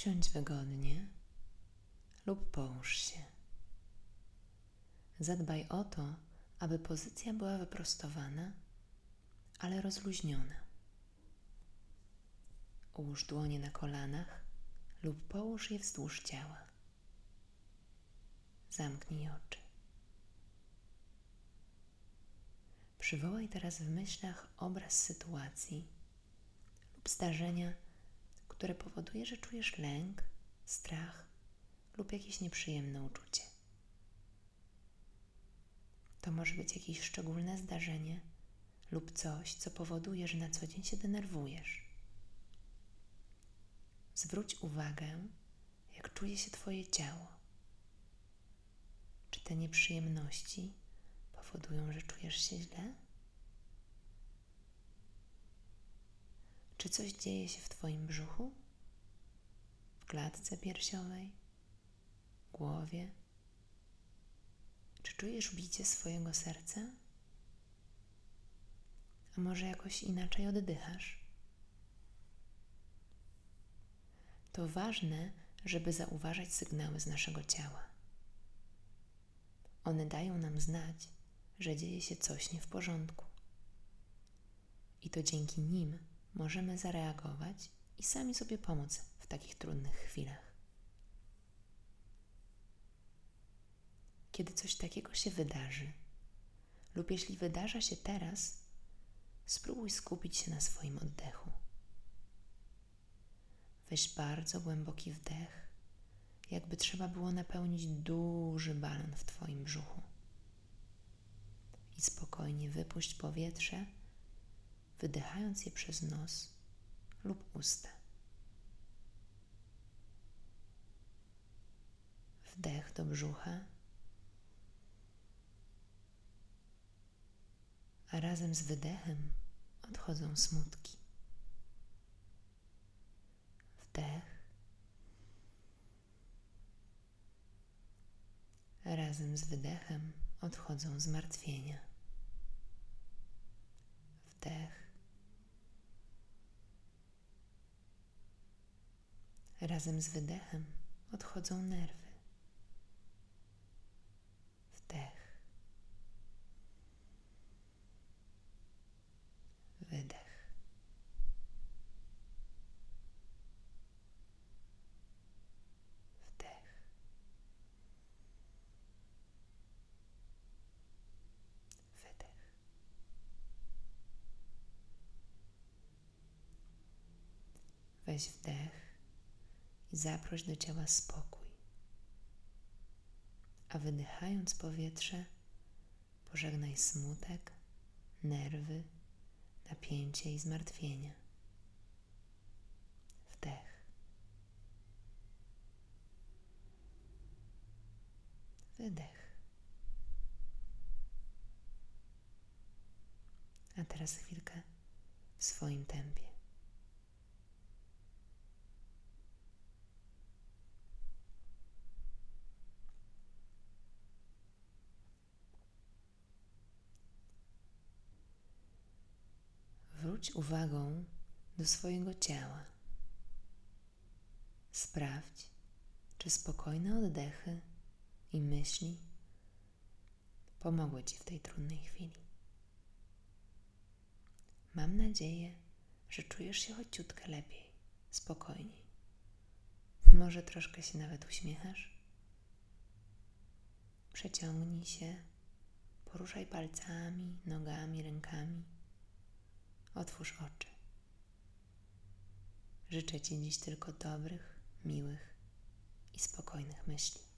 Usiądź wygodnie lub połóż się. Zadbaj o to, aby pozycja była wyprostowana, ale rozluźniona. Ułóż dłonie na kolanach lub połóż je wzdłuż ciała. Zamknij oczy. Przywołaj teraz w myślach obraz sytuacji lub zdarzenia, które powoduje, że czujesz lęk, strach lub jakieś nieprzyjemne uczucie. To może być jakieś szczególne zdarzenie lub coś, co powoduje, że na co dzień się denerwujesz. Zwróć uwagę, jak czuje się Twoje ciało. Czy te nieprzyjemności powodują, że czujesz się źle? Czy coś dzieje się w Twoim brzuchu? W klatce piersiowej? Głowie? Czy czujesz bicie swojego serca? A może jakoś inaczej oddychasz? To ważne, żeby zauważać sygnały z naszego ciała. One dają nam znać, że dzieje się coś nie w porządku. I to dzięki nim możemy zareagować i sami sobie pomóc w takich trudnych chwilach. Kiedy coś takiego się wydarzy, lub jeśli wydarza się teraz, spróbuj skupić się na swoim oddechu. Weź bardzo głęboki wdech, jakby trzeba było napełnić duży balon w Twoim brzuchu. I spokojnie wypuść powietrze, wydychając je przez nos lub usta. Wdech do brzucha, a razem z wydechem odchodzą smutki. Wdech. Razem z wydechem odchodzą zmartwienia. Wdech. Razem z wydechem odchodzą nerwy. Wdech. Wydech. Weź wdech i zaproś do ciała spokój. A wydychając powietrze, pożegnaj smutek, nerwy, napięcie i zmartwienia. Wdech. Wydech. A teraz chwilkę w swoim tempie. Wróć uwagą do swojego ciała. Sprawdź, czy spokojne oddechy i myśli pomogły Ci w tej trudnej chwili. Mam nadzieję, że czujesz się choć lepiej, spokojniej. Może troszkę się nawet uśmiechasz? Przeciągnij się, poruszaj palcami, nogami, rękami Otwórz oczy. Życzę Ci dziś tylko dobrych, miłych i spokojnych myśli.